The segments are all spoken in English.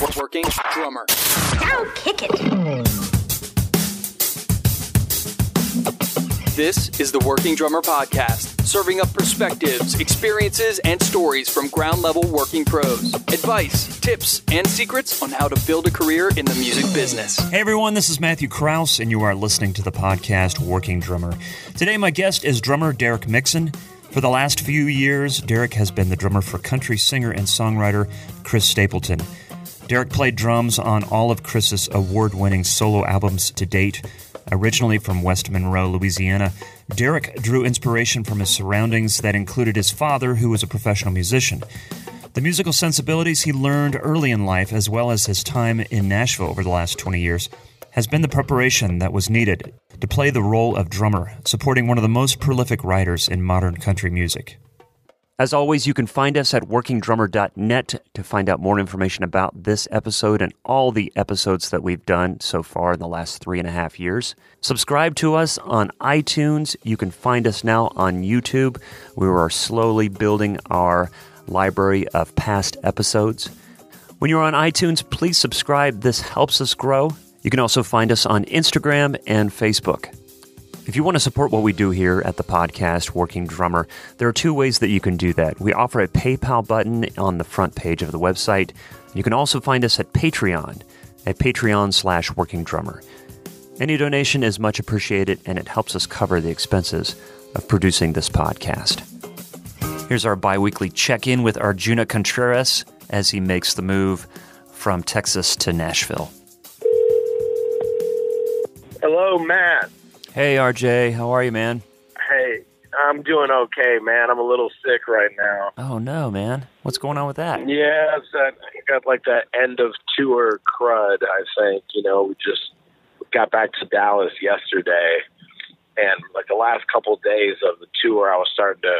Working drummer. Now kick it. This is the Working Drummer Podcast, serving up perspectives, experiences, and stories from ground level working pros. Advice, tips, and secrets on how to build a career in the music business. Hey everyone, this is Matthew Kraus, and you are listening to the podcast Working Drummer. Today, my guest is drummer Derek Mixon. For the last few years, Derek has been the drummer for country singer and songwriter Chris Stapleton. Derek played drums on all of Chris's award winning solo albums to date. Originally from West Monroe, Louisiana, Derek drew inspiration from his surroundings that included his father, who was a professional musician. The musical sensibilities he learned early in life, as well as his time in Nashville over the last 20 years, has been the preparation that was needed to play the role of drummer, supporting one of the most prolific writers in modern country music. As always, you can find us at workingdrummer.net to find out more information about this episode and all the episodes that we've done so far in the last three and a half years. Subscribe to us on iTunes. You can find us now on YouTube. We are slowly building our library of past episodes. When you're on iTunes, please subscribe. This helps us grow. You can also find us on Instagram and Facebook. If you want to support what we do here at the podcast, Working Drummer, there are two ways that you can do that. We offer a PayPal button on the front page of the website. You can also find us at Patreon at Patreon slash Working Drummer. Any donation is much appreciated and it helps us cover the expenses of producing this podcast. Here's our bi weekly check in with Arjuna Contreras as he makes the move from Texas to Nashville. Hello, Matt. Hey, RJ, how are you, man? Hey, I'm doing okay, man. I'm a little sick right now. Oh, no, man. What's going on with that? Yeah, it's that I got like that end of tour crud. I think you know we just got back to Dallas yesterday, and like the last couple days of the tour, I was starting to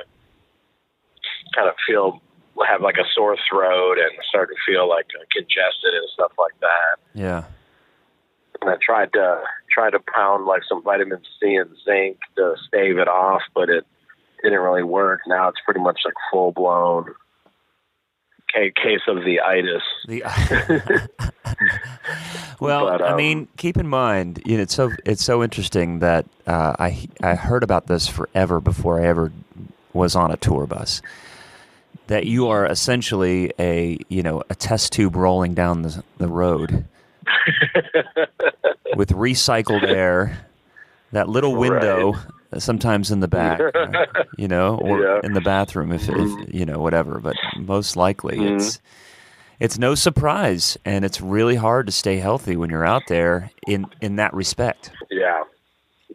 kind of feel have like a sore throat and starting to feel like congested and stuff like that. Yeah. And I tried to tried to pound like some vitamin C and zinc to stave it off, but it didn't really work. Now it's pretty much like full blown case of the itis. The well, But, I um, mean, keep in mind, you know, it's so it's so interesting that uh, I I heard about this forever before I ever was on a tour bus. That you are essentially a you know a test tube rolling down the the road with recycled air. That little window, sometimes in the back, uh, you know, or Yeah. in the bathroom, if, if you know, whatever. But most likely, Mhm. it's it's no surprise, and it's really hard to stay healthy when you're out there in in that respect. Yeah.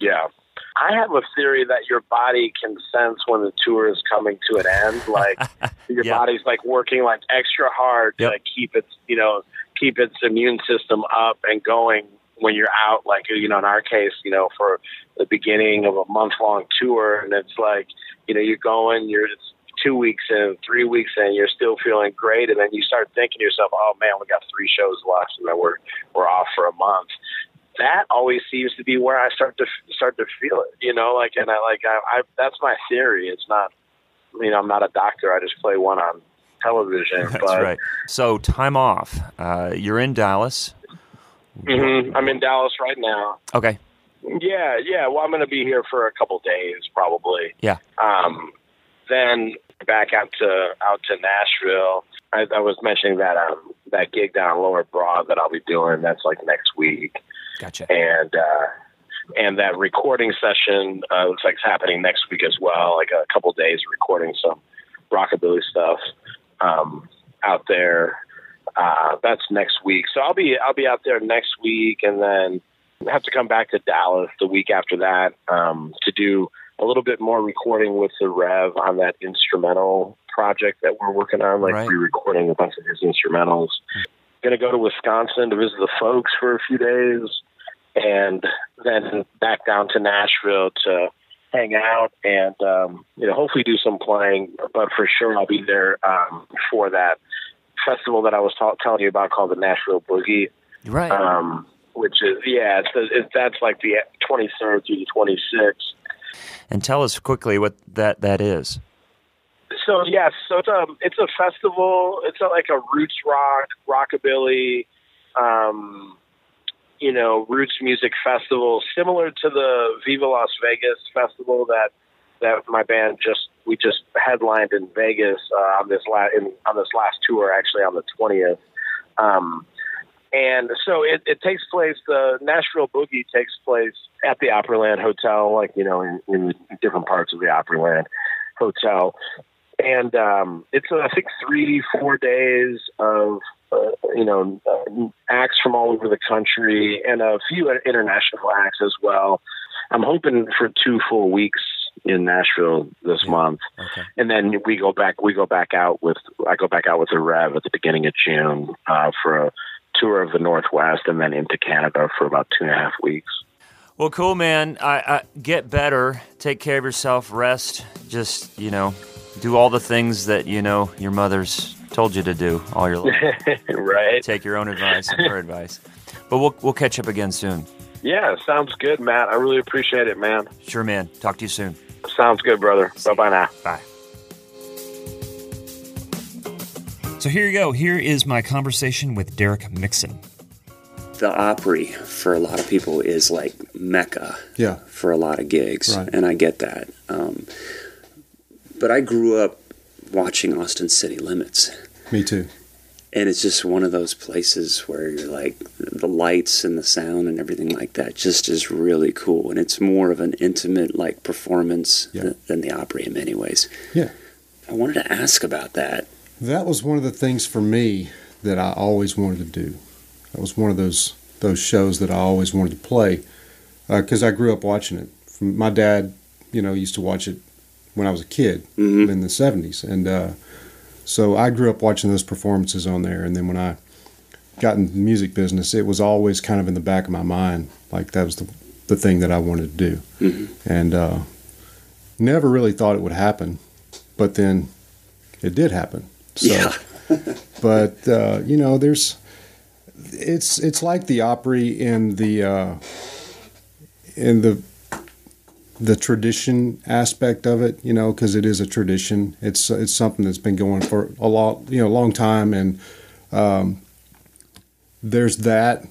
Yeah. I have a theory that your body can sense when the tour is coming to an end. Like your Yeah. body's like working like extra hard to Yep. like, keep its you know keep its immune system up and going when you're out. Like you know, in our case, you know, for the beginning of a month long tour, and it's like you know you're going, you're two weeks in, three weeks in, you're still feeling great, and then you start thinking to yourself, oh man, we got three shows left, and then we're we're off for a month that always seems to be where I start to start to feel it. You know, like and I like I, I that's my theory. It's not, you know, I'm not a doctor. I just play one on television. That's but right. So time off. Uh, you're in Dallas. Mhm. I'm in Dallas right now. Okay. Yeah, yeah. Well, I'm going to be here for a couple days probably. Yeah. Um, then back out to out to Nashville. I, I was mentioning that um that gig down in Lower Broad that I'll be doing. That's like next week. Gotcha. and uh, and that recording session uh, looks like it's happening next week as well. Like a couple days recording some rockabilly stuff um, out there. Uh, that's next week, so I'll be I'll be out there next week, and then I have to come back to Dallas the week after that um, to do a little bit more recording with the Rev on that instrumental project that we're working on, like Right. re-recording a bunch of his instrumentals. Going to go to Wisconsin to visit the folks for a few days, and then back down to Nashville to hang out and um, you know hopefully do some playing. But for sure, I'll be there um, for that festival that I was ta- telling you about called the Nashville Boogie Right. um, which is yeah, it's, the, it, that's like the 23rd through the 26th. and tell us quickly what that that is. so yes, so it's a it's a festival. It's a, like a roots rock, rockabilly, um, you know, roots music festival, similar to the Viva Las Vegas festival that that my band just we just headlined in Vegas uh, on this last on this last tour, actually on the twentieth. Um, and so it, it takes place. The Nashville Boogie takes place at the Opryland Hotel, like you know, in, in different parts of the Opryland Hotel, and um, it's I think three, four days of uh, you know uh, acts from all over the country and a few international acts as well. I'm hoping for two full weeks in Nashville this month, okay. and then we go back. We go back out with I go back out with the Rev at the beginning of June uh, for a tour of the Northwest, and then into Canada for about two and a half weeks. Well, cool, man. I, I get better. Take care of yourself. Rest. Just you know, do all the things that you know your mother's told you to do all your life. right. Take your own advice and her advice. But we'll we'll catch up again soon. Yeah, sounds good, Matt. I really appreciate it, man. Sure, man. Talk to you soon. Sounds good, brother. Bye bye now. Bye. So here you go. Here is my conversation with Derek Mixon. The Opry for a lot of people is like mecca. Yeah. For a lot of gigs, right. and I get that. Um, but I grew up watching Austin City Limits. Me too. And it's just one of those places where you're like the lights and the sound and everything like that just is really cool, and it's more of an intimate like performance yeah. th- than the Opry in many ways. Yeah. I wanted to ask about that. That was one of the things for me that I always wanted to do. That was one of those those shows that I always wanted to play because uh, I grew up watching it. From my dad, you know, used to watch it when I was a kid mm-hmm. in the '70s, and uh, so I grew up watching those performances on there. And then when I got in the music business, it was always kind of in the back of my mind, like that was the the thing that I wanted to do, mm-hmm. and uh, never really thought it would happen, but then it did happen. So, yeah. but uh, you know, there's it's it's like the Opry in the uh, in the the tradition aspect of it, you know, because it is a tradition. It's it's something that's been going for a lot, you know, a long time, and um, there's that.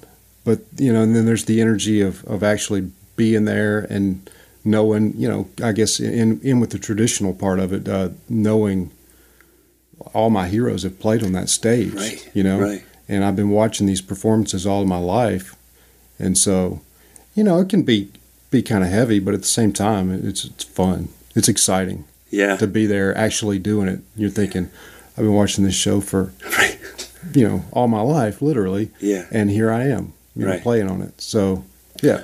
But you know, and then there's the energy of of actually being there and knowing, you know, I guess in in with the traditional part of it, uh, knowing all my heroes have played on that stage, right, you know, right. and I've been watching these performances all my life, and so, you know, it can be be kind of heavy, but at the same time, it's it's fun, it's exciting, yeah, to be there actually doing it. You're thinking, I've been watching this show for, right. you know, all my life, literally, yeah, and here I am, you know, right. playing on it. So, yeah.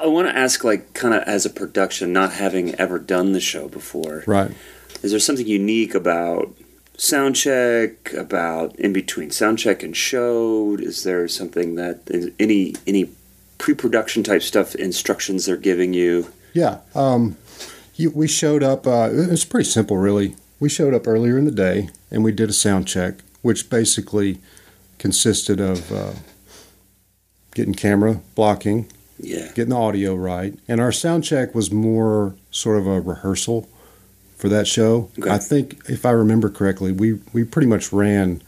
I want to ask, like, kind of as a production, not having ever done the show before, right? Is there something unique about sound check about in between sound check and show is there something that any any pre-production type stuff instructions they're giving you yeah um, you, we showed up uh, it was pretty simple really we showed up earlier in the day and we did a sound check which basically consisted of uh, getting camera blocking yeah getting the audio right and our sound check was more sort of a rehearsal for that show. Okay. I think, if I remember correctly, we, we pretty much ran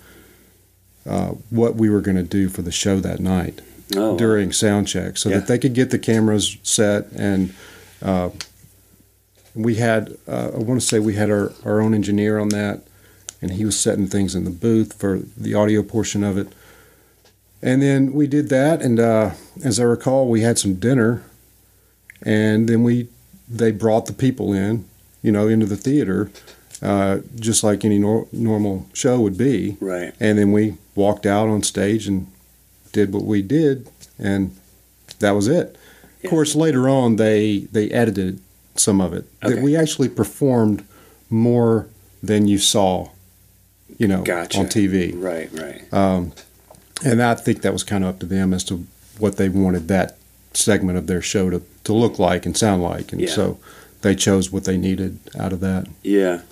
uh, what we were going to do for the show that night oh, during sound check so yeah. that they could get the cameras set. And uh, we had, uh, I want to say, we had our, our own engineer on that, and he was setting things in the booth for the audio portion of it. And then we did that, and uh, as I recall, we had some dinner, and then we they brought the people in you know, into the theater, uh, just like any nor- normal show would be. Right. And then we walked out on stage and did what we did, and that was it. Yeah. Of course, later on they they edited some of it. Okay. That we actually performed more than you saw, you know, gotcha. on TV. Right. Right. Um, and I think that was kind of up to them as to what they wanted that segment of their show to, to look like and sound like. And yeah. so they chose what they needed out of that. Yeah,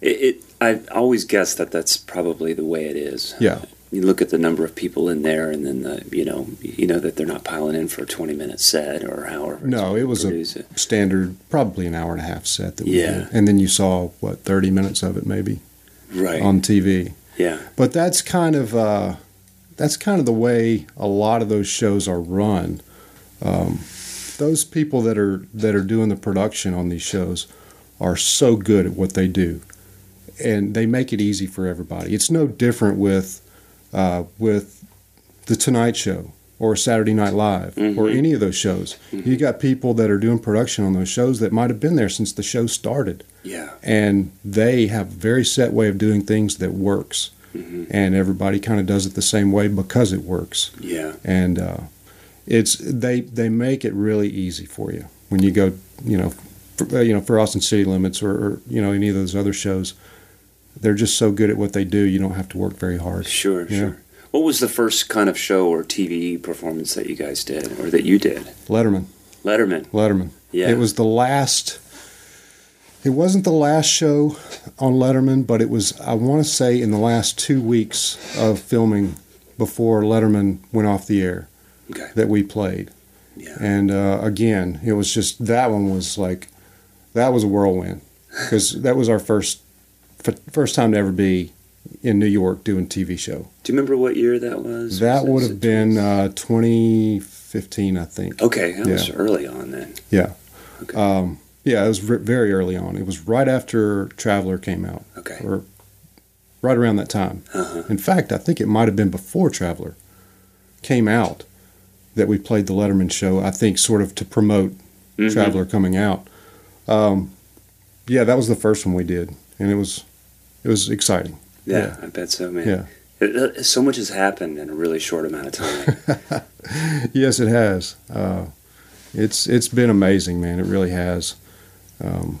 it, it. I always guess that that's probably the way it is. Yeah. You look at the number of people in there, and then the you know you know that they're not piling in for a twenty minute set or however. No, it was a it. standard, probably an hour and a half set that we yeah. did, and then you saw what thirty minutes of it maybe. right on TV. yeah But that's kind of uh, that's kind of the way a lot of those shows are run. Um, those people that are that are doing the production on these shows are so good at what they do, and they make it easy for everybody. It's no different with uh, with the Tonight Show or Saturday Night Live or any of those shows. You got people that are doing production on those shows that might have been there since the show started. Yeah. And they have a very set way of doing things that works. And everybody kind of does it the same way because it works. Yeah. And uh, it's they they make it really easy for you when you go you know for, uh, you know for Austin City Limits or, or you know any of those other shows they're just so good at what they do you don't have to work very hard. Sure Yeah. sure. What was the first kind of show or TV performance that you guys did or that you did? Letterman. Letterman. Letterman. Yeah. it was the last it wasn't the last show on Letterman, but it was, I want to say, in the last two weeks of filming before Letterman went off the air okay. that we played. yeah. And uh, again, it was just, that one was like, that was a whirlwind because that was our first first time to ever be in New York doing TV show. do you remember what year that was That Was would have been uh, 2015, I think. okay that was early on then Yeah. Okay. Um, yeah, it was very early on. It was right after Traveller came out, okay or right around that time. uh-huh In fact, I think it might have been before Traveller came out that we played the Letterman show. I think sort of to promote Mhm. Traveller coming out. Um, yeah, that was the first one we did, and it was it was exciting. yeah, I bet so man Yeah. It- it- so much has happened in a really short amount of time yes, it has. Uh, it's it's been amazing, man. It really has. Um,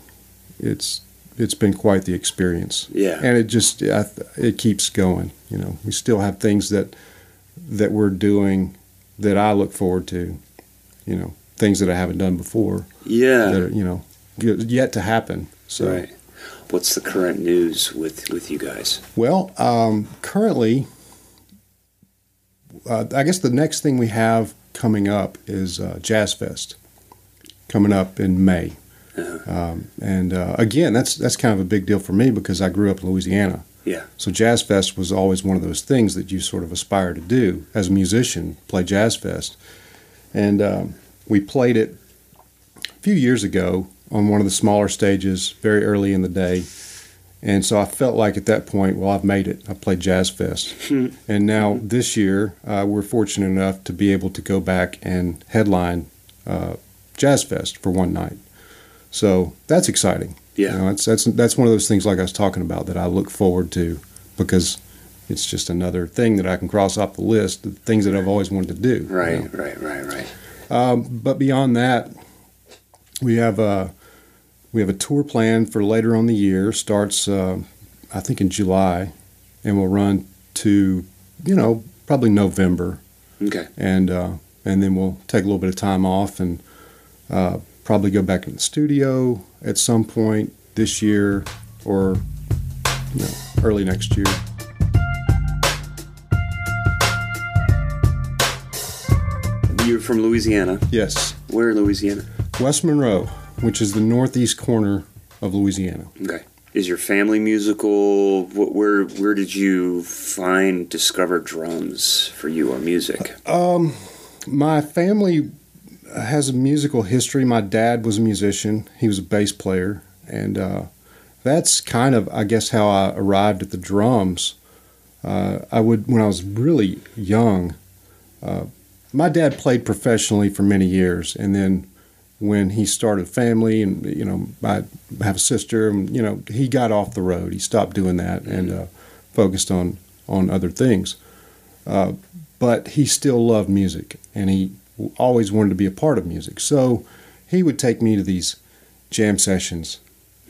it's it's been quite the experience, yeah and it just I, it keeps going. You know, we still have things that that we're doing that I look forward to. You know, things that I haven't done before yeah that are you know yet to happen. So Right. What's the current news with with you guys? Well, um, currently, uh, I guess the next thing we have coming up is uh, Jazz Fest, coming up in May. Uh-huh. Um, and uh, again, that's that's kind of a big deal for me because I grew up in Louisiana. Yeah. So Jazz Fest was always one of those things that you sort of aspire to do as a musician, play Jazz Fest. And um, we played it a few years ago on one of the smaller stages, very early in the day. And so I felt like at that point, well, I've made it. I played Jazz Fest. and now this year, uh, we're fortunate enough to be able to go back and headline uh, Jazz Fest for one night. So that's exciting. Yeah. You know, that's that's that's one of those things like I was talking about that I look forward to because it's just another thing that I can cross off the list the things that I've always wanted to do. you Right, know. right, right, right. Um, but beyond that, we have a we have a tour planned for later on the year. Starts uh, I think in July, and will run to you know probably November, Okay. and uh, and then we'll take a little bit of time off and uh, probably go back in the studio at some point this year or you know, early next year. You're from Louisiana. Yes, Where in Louisiana? West Monroe, which is the northeast corner of Louisiana. Okay. Is your family musical? Wh- Where where did you find discover drums for you or music? Um, my family has a musical history. My dad was a musician. He was a bass player, and uh, that's kind of, I guess, how I arrived at the drums. Uh, I would, when I was really young, uh, my dad played professionally for many years, and then when he started a family, and you know, I have a sister, and you know, he got off the road. He stopped doing that and uh, focused on on other things. Uh, but he still loved music and he always wanted to be a part of music. So he would take me to these jam sessions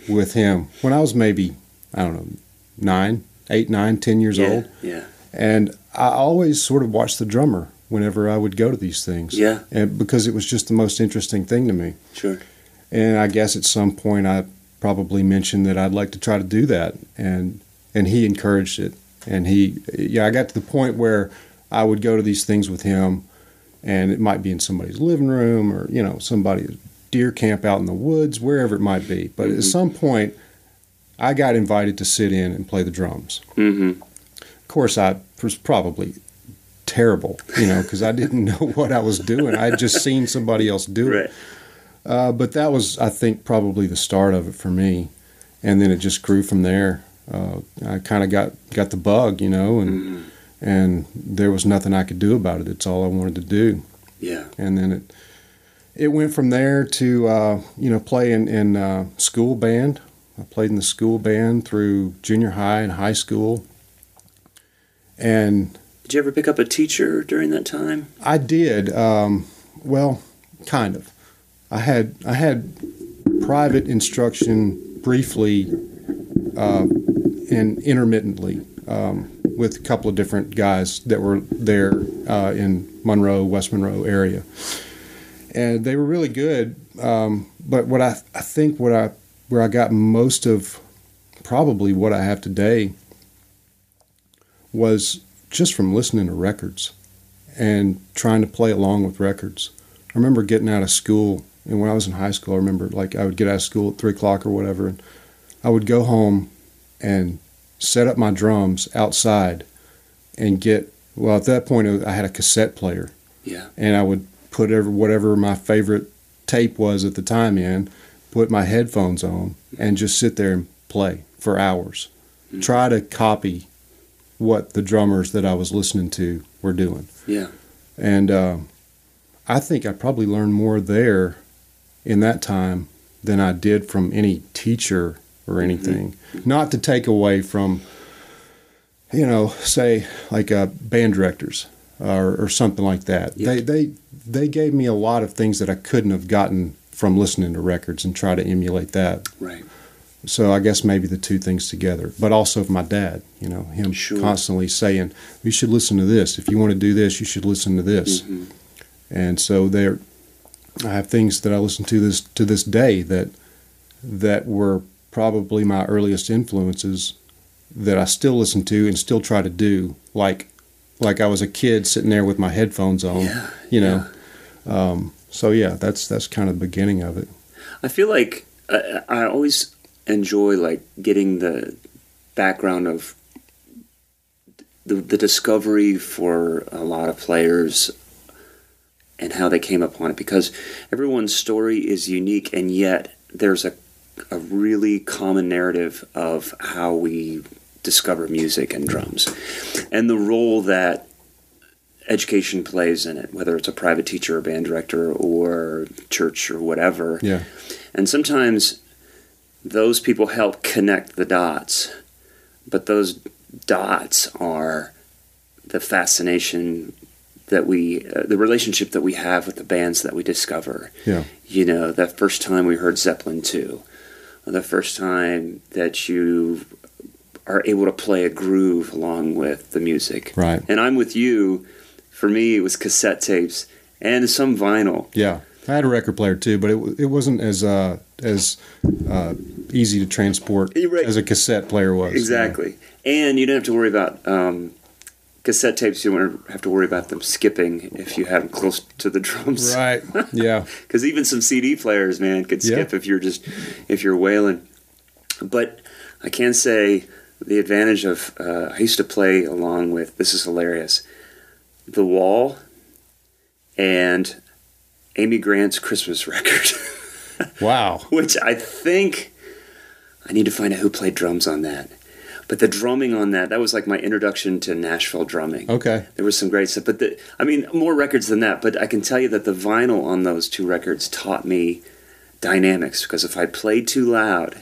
with him when I was maybe, I don't know, nine, eight, nine, ten years yeah, old. Yeah. And I always sort of watched the drummer whenever I would go to these things. Yeah. And because it was just the most interesting thing to me. Sure. And I guess at some point I probably mentioned that I'd like to try to do that, and and he encouraged it. And he, yeah, I got to the point where I would go to these things with him, and it might be in somebody's living room or you know somebody's deer camp out in the woods, wherever it might be. But at some point, I got invited to sit in and play the drums. Mm-hmm. Of course, I was probably terrible, you know, because I didn't know what I was doing. I had just seen somebody else do Right. it. Uh, but that was, I think, probably the start of it for me, and then it just grew from there. Uh, I kind of got got the bug, you know, and Mhm. and there was nothing I could do about it. It's all I wanted to do, Yeah. and then it it went from there to uh, you know play in, in uh, school band. I played in the school band through junior high and high school, and Did you ever pick up a teacher during that time? I did. Um, well, kind of. I had I had private instruction briefly uh, and intermittently um, with a couple of different guys that were there uh, in Monroe, West Monroe area, and they were really good. Um, but what I I think what I where I got most of probably what I have today was just from listening to records and trying to play along with records. I remember getting out of school, and when I was in high school, I remember like I would get out of school at three o'clock or whatever, and I would go home and set up my drums outside and get. Well, at that point, I had a cassette player, Yeah. and I would put every, whatever my favorite tape was at the time in, put my headphones on, and just sit there and play for hours. Mm. Try to copy what the drummers that I was listening to were doing. Yeah. And uh, I think I probably learned more there in that time than I did from any teacher or anything. Not to take away from, you know, say like uh, band directors or, or something like that. Yeah. They they they gave me a lot of things that I couldn't have gotten from listening to records and try to emulate that. Right. So I guess maybe the two things together, but also my dad, you know, him Sure. constantly saying, "You should listen to this. If you want to do this, you should listen to this." Mhm. And so there, I have things that I listen to this to this day that that were probably my earliest influences that I still listen to and still try to do, like like I was a kid sitting there with my headphones on, Yeah. you know. Um, so yeah, that's that's kind of the beginning of it. I feel like I, I always enjoy like getting the background of the, the discovery for a lot of players and how they came upon it because everyone's story is unique and yet there's a, a really common narrative of how we discover music and drums. And the role that education plays in it whether it's a private teacher or band director or church or whatever. Yeah, and sometimes those people help connect the dots, but those dots are the fascination that we, uh, the relationship that we have with the bands that we discover. yeah, You know, that first time we heard Zeppelin 2, the first time that you are able to play a groove along with the music. right. And I'm with you. For me, it was cassette tapes and some vinyl. Yeah, I had a record player too, but it it wasn't as uh, as uh, easy to transport right. as a cassette player was. Exactly. And you don't have to worry about um, cassette tapes. You don't have to worry about them skipping if you have them close to the drums. Right. Yeah. Because even some CD players, man, could skip if you're just if you're wailing. But I can say the advantage of uh, I used to play along with this is hilarious, The Wall, and Amy Grant's Christmas record. Wow. which I think I need to find out who played drums on that. But the drumming on that, that was like my introduction to Nashville drumming. Okay. There was some great stuff, but the, I mean, more records than that. But I can tell you that the vinyl on those two records taught me dynamics because if I played too loud,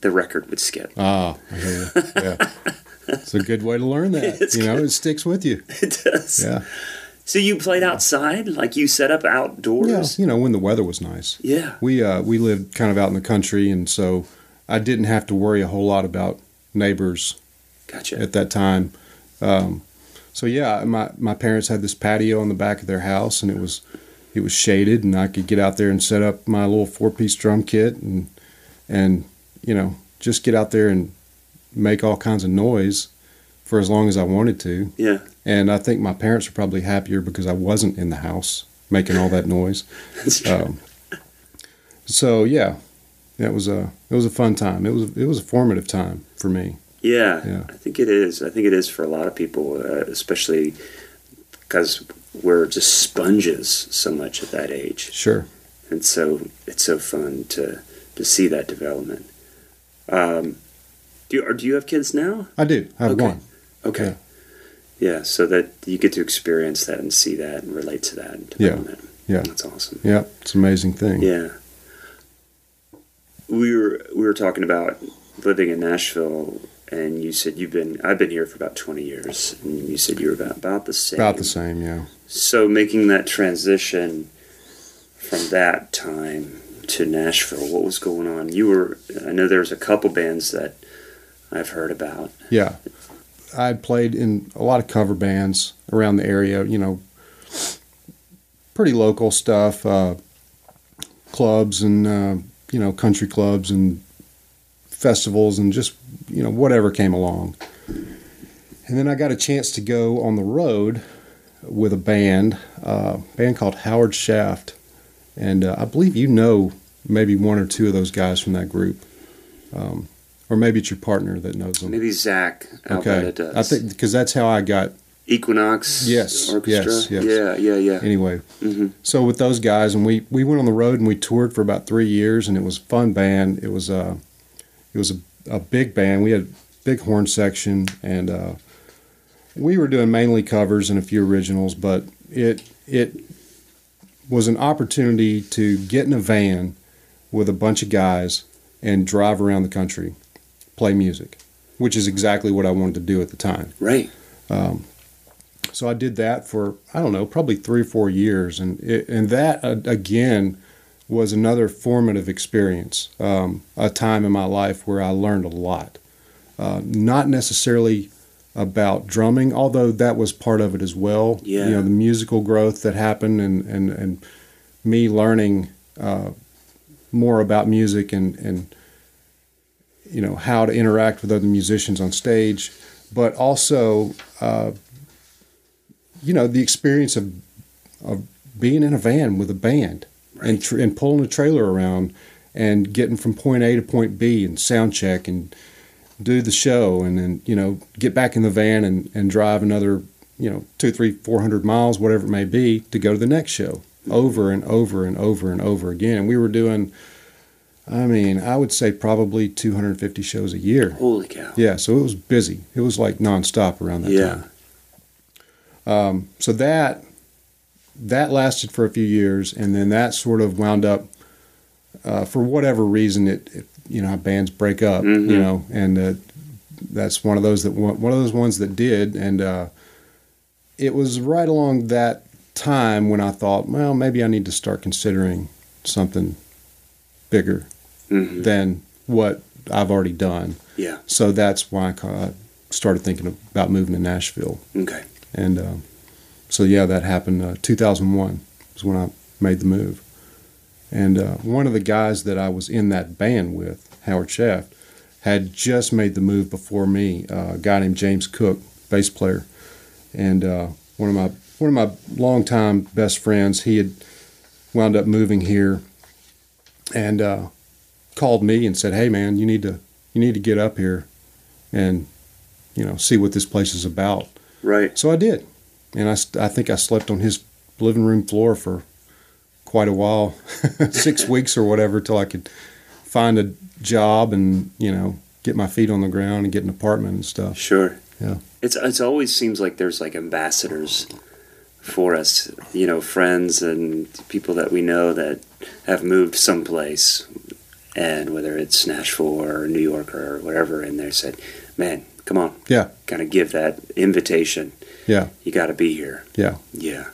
the record would skip. Ah, I hear you. yeah. It's a good way to learn that. It's you know, good. it sticks with you. It does. Yeah. So you played outside, like you set up outdoors. Yeah. You know, when the weather was nice. Yeah. We uh we lived kind of out in the country, and so I didn't have to worry a whole lot about neighbors Gotcha. at that time. Um, so yeah, my my parents had this patio on the back of their house, and it was it was shaded, and I could get out there and set up my little four piece drum kit, and and you know just get out there and make all kinds of noise for as long as I wanted to. Yeah. And I think my parents were probably happier because I wasn't in the house making all that noise. That's true. Um, so yeah, That was a it was a fun time. It was it was a formative time for me. Yeah, Yeah. I think it is. I think it is for a lot of people, uh, especially because we're just sponges so much at that age, Sure. and so it's so fun to to see that development. Um, do you do you have kids now? I do. I have Okay. one. Okay. Yeah. So that you get to experience that and see that and relate to that Yeah. Yeah. That's awesome. Yeah, it's an amazing thing. Yeah. We were we were talking about living in Nashville, and you said you've been I've been here for about twenty years, and you said you were about about the same. About the same, yeah. So making that transition from that time to Nashville, what was going on? You were I know there's a couple bands that I've heard about. Yeah. I'd played in a lot of cover bands around the area, you know, pretty local stuff, uh, clubs and, uh, you know, country clubs and festivals and just, you know, whatever came along. And then I got a chance to go on the road with a band, uh, a band called Howard Shaft. And uh, I believe you know maybe one or two of those guys from that group. Um, or maybe it's your partner that knows them. Maybe Zach Okay. I think because that's how I got. Equinox Yes, Orchestra. yes, yes. Yeah, yeah, yeah. Anyway, hmm so with those guys, and we we went on the road and we toured for about three years, and it was a fun band. It was a it was a, a big band. We had a big horn section, and uh, we were doing mainly covers and a few originals, but it it was an opportunity to get in a van with a bunch of guys and drive around the country, play music, which is exactly what I wanted to do at the time. Right. Um, so I did that for I don't know, probably three or four years, and it, and that uh, again was another formative experience, um, a time in my life where I learned a lot. Uh, not necessarily about drumming, although that was part of it as well. Yeah. You know, the musical growth that happened, and and and me learning uh, more about music and and you know how to interact with other musicians on stage, but also uh, you know the experience of of being in a van with a band and tr- and pulling a trailer around and getting from point A to point B and sound check and do the show and then you know get back in the van and, and drive another you know two three four hundred miles whatever it may be to go to the next show over and over and over and over again. And we were doing I mean I would say probably 250 shows a year Holy cow. yeah so it was busy it was like nonstop around that Yeah. time um, so that that lasted for a few years, and then that sort of wound up uh, for whatever reason. It, it you know bands break up, Mhm. you know, and uh, that's one of those that one one of those ones that did, and uh, it was right along that time when I thought, well, maybe I need to start considering something bigger hmm than what I've already done. Yeah. So that's why I started thinking about moving to Nashville. Okay. And uh, so, yeah, that happened. Uh, 2001 was when I made the move. And uh, one of the guys that I was in that band with, Howard Shaft, had just made the move before me. Uh, a guy named James Cook, bass player, and uh, one of my one of my longtime best friends. He had wound up moving here, and uh, called me and said, "Hey, man, you need to you need to get up here, and you know see what this place is about." Right. So I did, and I, I think I slept on his living room floor for quite a while, six weeks or whatever, till I could find a job and you know get my feet on the ground and get an apartment and stuff. Sure. Yeah. It's it's always seems like there's like ambassadors for us, you know, friends and people that we know that have moved someplace, and whether it's Nashville or New York or whatever, and they said, "Man, come on, Yeah. kind of give that invitation. Yeah. You got to be here." Yeah. Yeah.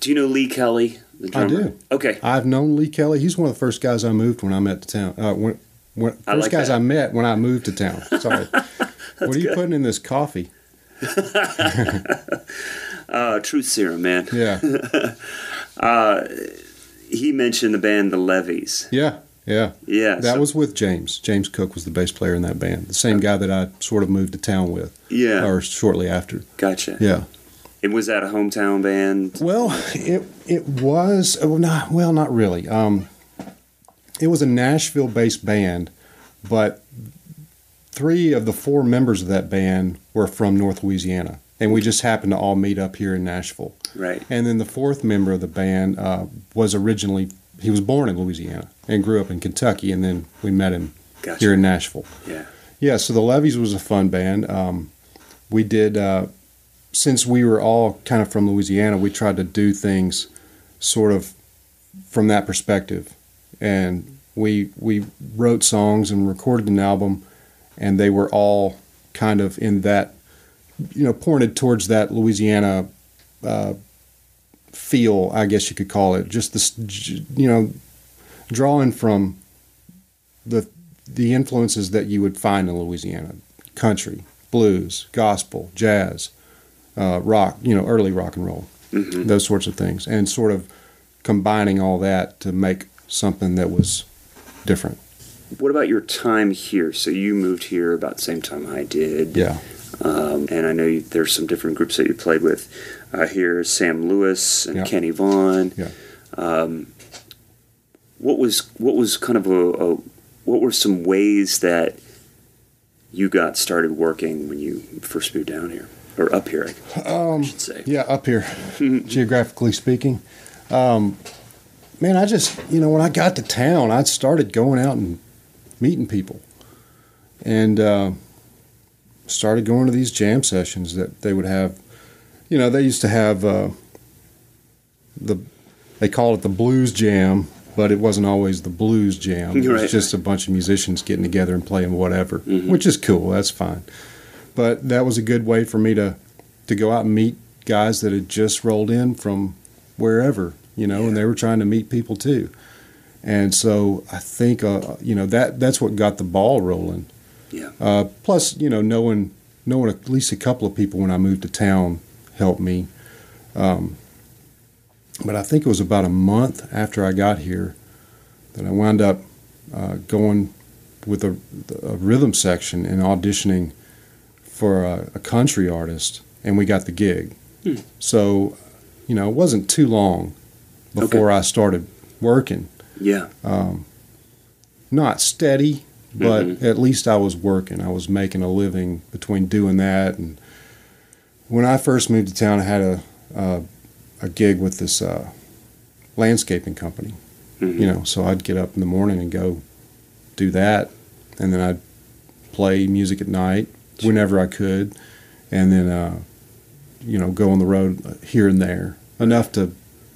Do you know Lee Kelly, the drummer? I do. Okay. I've known Lee Kelly. He's one of the first guys I moved when I met to town. Uh, when, when, first I like guys that. I met when I moved to town. Sorry. what are you good. putting in this coffee? Uh, Truth Serum, man. Yeah. Uh, he mentioned the band The Levies. Yeah. Yeah. Yeah. That so- was with James. James Cook was the bass player in that band. The same guy that I sort of moved to town with, Yeah. or shortly after. Gotcha. Yeah. And was that a hometown band? Well, it it was well not well not really. Um, it was a Nashville based band, but three of the four members of that band were from North Louisiana. And we just happened to all meet up here in Nashville. Right. And then the fourth member of the band uh, was originally, he was born in Louisiana and grew up in Kentucky. And then we met him Gotcha. here in Nashville. Yeah. Yeah, so the Levies was a fun band. Um, we did, uh, since we were all kind of from Louisiana, we tried to do things sort of from that perspective. And we we wrote songs and recorded an album, and they were all kind of in that, you know, pointed towards that Louisiana uh, feel, I guess you could call it. Just this, you know, drawing from the the influences that you would find in Louisiana: country, blues, gospel, jazz, uh, rock, you know, early rock and roll, hmm those sorts of things, and sort of combining all that to make something that was different. What about your time here? So you moved here about the same time I did. Yeah. Um, and I know you, there's some different groups that you played with. Uh, here, Sam Lewis and Yeah. Kenny Vaughn. Yeah. Um, what was what was kind of a, a what were some ways that you got started working when you first moved down here or up here? I Um, should say. Yeah, up here, geographically speaking. Um, man, I just, you know, when I got to town, I started going out and meeting people. And uh, started going to these jam sessions that they would have. You know, they used to have uh, the, they called it the blues jam, but it wasn't always the blues jam. It was Right. just a bunch of musicians getting together and playing whatever, Mhm. which is cool. That's fine. But that was a good way for me to to go out and meet guys that had just rolled in from wherever, you know, and they were trying to meet people too. And so I think, uh, you know, that that's what got the ball rolling. Yeah. Uh, plus, you know, knowing knowing at least a couple of people when I moved to town helped me. Um, but I think it was about a month after I got here that I wound up uh, going with a, a rhythm section and auditioning for a, a country artist, and we got the gig. Hmm. So, you know, it wasn't too long before I started working. Yeah. Um, not steady, but Mhm. at least I was working. I was making a living between doing that. And when I first moved to town, I had a uh, a gig with this uh, landscaping company. Mhm. You know, so I'd get up in the morning and go do that, and then I'd play music at night whenever I could, and then uh, you know go on the road here and there enough to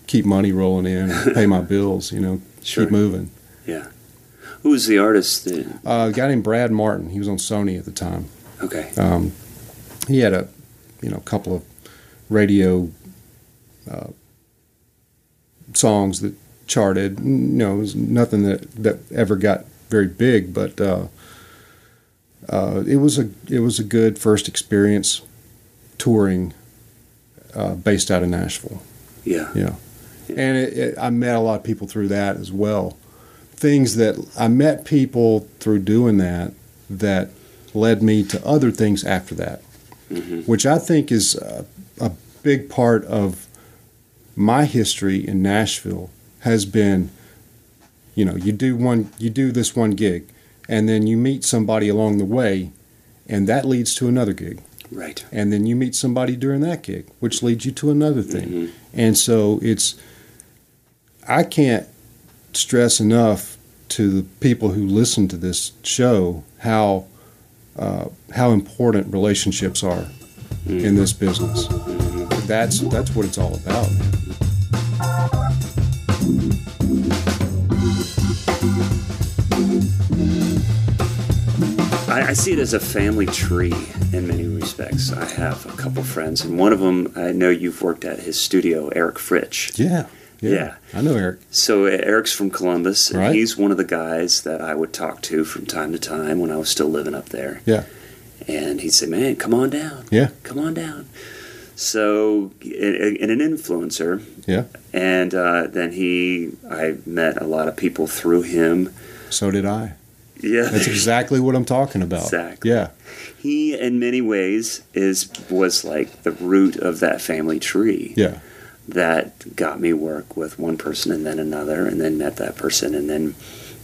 keep money rolling in and pay my bills. You know, Sure. keep moving. Yeah. Who was the artist? That, Uh, a guy named Brad Martin. He was on Sony at the time. okay. Um, he had a you know a couple of radio uh, songs that charted. You know, it was nothing that that ever got very big, but uh, uh, it was a it was a good first experience touring uh, based out of Nashville. Yeah. Yeah. And it, it, I met a lot of people through that as well. Things that I met people through doing that that led me to other things after that, hmm which I think is a, a big part of my history in Nashville has been you know, you do one you do this one gig and then you meet somebody along the way and that leads to another gig Right. and then you meet somebody during that gig, which leads you to another thing. Mhm. And so it's, I can't stress enough to the people who listen to this show how uh, how important relationships are in this business. That's that's what it's all about. I, I see it as a family tree in many respects. I have a couple friends, and one of them I know you've worked at his studio, Eric Fritsch. Yeah, yeah, Yeah. I know Eric. So Eric's from Columbus, and Right. he's one of the guys that I would talk to from time to time when I was still living up there. Yeah. And he'd say, "Man, come on down. Yeah. come on down." So, and and an influencer, Yeah. and uh, then he, I met a lot of people through him. So did I. Yeah, That's exactly what I'm talking about. Exactly. Yeah. he in many ways is was like the root of that family tree Yeah. That got me work with one person and then another and then met that person and then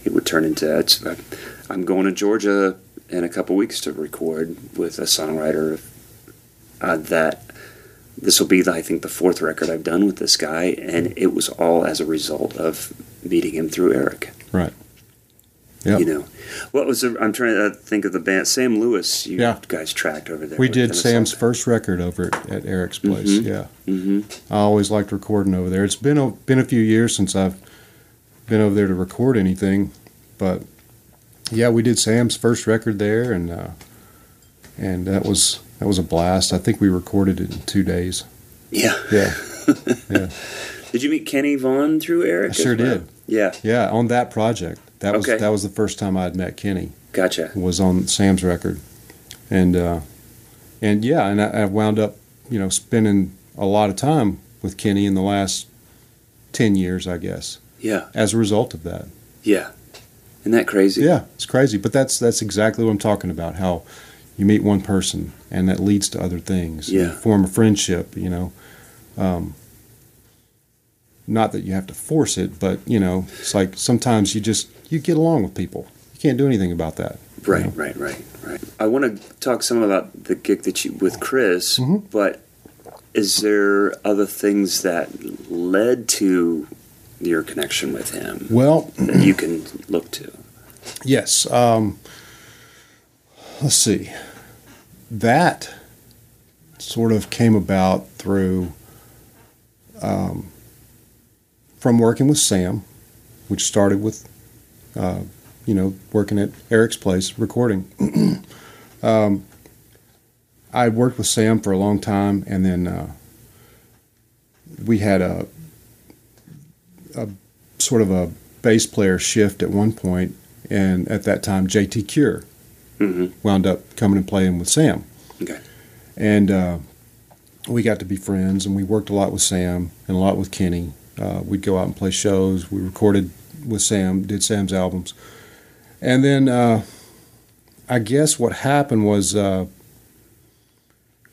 it would turn into I'm going to Georgia in a couple weeks to record with a songwriter uh, that this will be I think the fourth record I've done with this guy, and it was all as a result of meeting him through Eric. Right. Yep. You know, what was the, I'm trying to think of the band Sam Lewis. You Yeah. guys tracked over there. We did Sam's first record over at, at Eric's place. Mhm. Yeah, Mhm. I always liked recording over there. It's been a, been a few years since I've been over there to record anything, but yeah, we did Sam's first record there, and uh, and that was that was a blast. I think we recorded it in two days. Yeah. Yeah, Did you meet Kenny Vaughn through Eric? I sure well? did. Yeah. Yeah, on that project. That was Okay. that was the first time I'd met Kenny. Gotcha. was on Sam's record, and uh, and yeah, and I, I wound up, you know, spending a lot of time with Kenny in the last ten years, I guess, Yeah. as a result of that. Yeah. Isn't that crazy? Yeah, it's crazy, but that's that's exactly what I'm talking about. How you meet one person and that leads to other things. You Yeah. form a friendship. You know, um, not that you have to force it, but you know, it's like sometimes you just you get along with people. You can't do anything about that. you Right, know? right, right, right. I want to talk some about the gig that you with Chris, Mhm. but is there other things that led to your connection with him Well, that you can look to? Yes. Um, let's see. That sort of came about through um, from working with Sam, which started with uh, you know working at Eric's place recording. um, I worked with Sam for a long time, and then uh, we had a a sort of a bass player shift at one point, and at that time, JT Cure hmm wound up coming and playing with Sam. Okay. And uh, we got to be friends, and we worked a lot with Sam and a lot with Kenny. Uh, we'd go out and play shows. We recorded with Sam, did Sam's albums. And then uh, I guess what happened was uh,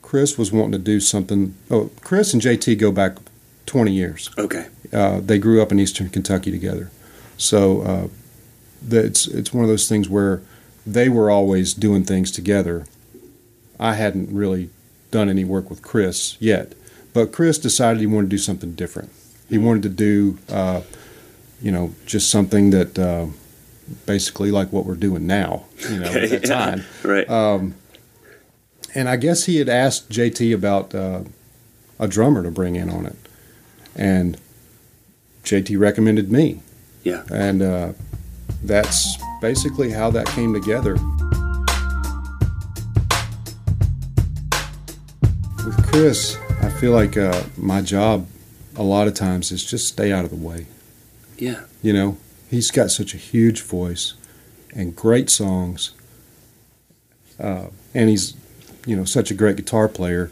Chris was wanting to do something. Oh, Chris and JT go back 20 years Okay. uh, they grew up in Eastern Kentucky together. So uh, it's it's one of those things where they were always doing things together. I hadn't really done any work with Chris yet, but Chris decided he wanted to do something different. He wanted to do, uh, you know, just something that uh, basically like what we're doing now. You know, at that yeah. time. Right. Um, and I guess he had asked JT about uh, a drummer to bring in on it, and JT recommended me. Yeah. and uh, that's basically how that came together. With Chris, I feel like uh, my job a lot of times is just stay out of the way. Yeah. You know, he's got such a huge voice and great songs, uh, and he's, you know, such a great guitar player.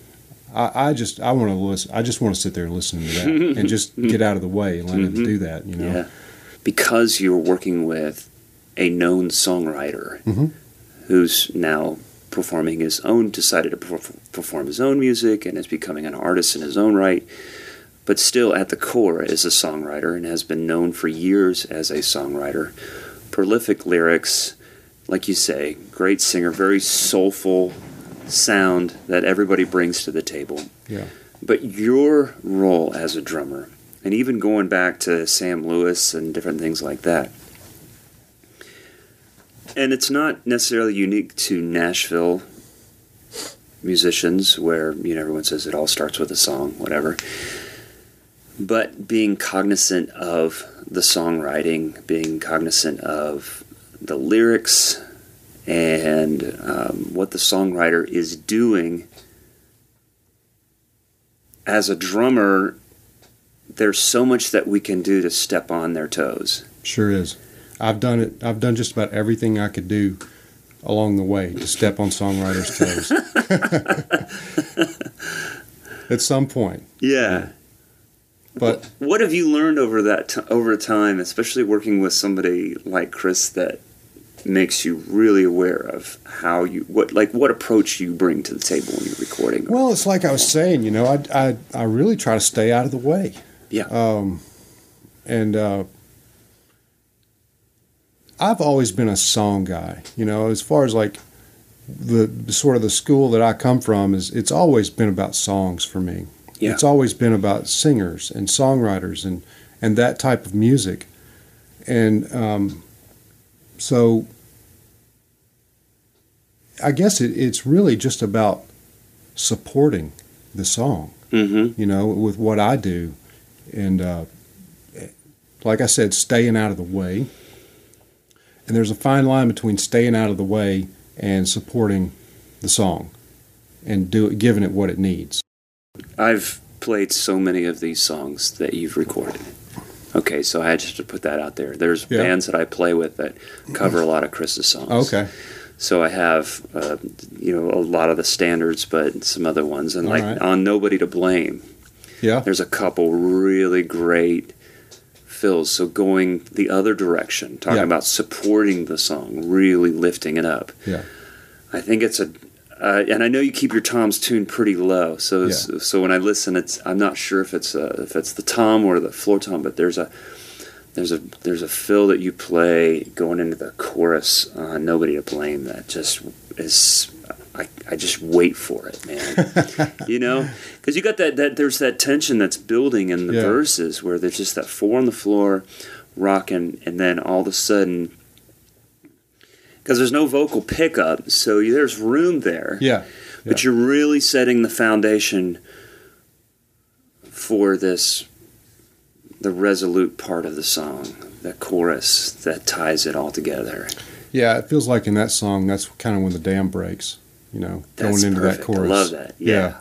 I, I just I want to listen. I just want to sit there and listen to that and just get out of the way and let him Mhm. do that. You know, Yeah. Because you're working with a known songwriter Mhm. who's now performing his own, decided to perform his own music and is becoming an artist in his own right, but still at the core is a songwriter and has been known for years as a songwriter. Prolific lyrics, like you say, great singer, very soulful sound that everybody brings to the table. Yeah. But your role as a drummer, and even going back to Sam Lewis and different things like that, and it's not necessarily unique to Nashville musicians where you know everyone says it all starts with a song whatever but being cognizant of the songwriting being cognizant of the lyrics and um, what the songwriter is doing as a drummer there's so much that we can do to step on their toes Sure is. I've done it. I've done just about everything I could do along the way to step on songwriters' toes. At some point, yeah but What have you learned over that t- over time, especially working with somebody like Chris that makes you really aware of how you what like what approach you bring to the table when you're recording? well, it's like I was saying. You know, I I, I really try to stay out of the way. Yeah. Um, and uh, I've always been a song guy. You know, as far as like the sort of the school that I come from is it's always been about songs for me. Yeah. It's always been about singers and songwriters and and that type of music. And um, so I guess it, it's really just about supporting the song, Mm-hmm. you know, with what I do. And uh, like I said, staying out of the way. And there's a fine line between staying out of the way and supporting the song and do it, giving it what it needs. I've played so many of these songs that you've recorded. Okay, so I had just to put that out there. There's Yeah. bands that I play with that cover a lot of Chris's songs. Okay. So I have, uh, you know, a lot of the standards, but some other ones, and All like right. on "Nobody to Blame," Yeah. there's a couple really great fills. So going the other direction, talking Yeah. about supporting the song, really lifting it up. Yeah. I think it's a, uh, and I know you keep your toms tuned pretty low. So Yeah. so when I listen, it's I'm not sure if it's a, if it's the tom or the floor tom, but there's a there's a there's a fill that you play going into the chorus. Uh, Nobody to blame. That just is. I, I just wait for it, man. you know, because you got that, that there's that tension that's building in the Yeah. verses where there's just that four on the floor, rocking, and then all of a sudden, because there's no vocal pickup, so there's room there. Yeah. But you're really setting the foundation for this, the resolute part of the song, the chorus that ties it all together. Yeah. It feels like in that song, that's kind of when the dam breaks, you know, That's going into perfect. that chorus. I love that. Yeah.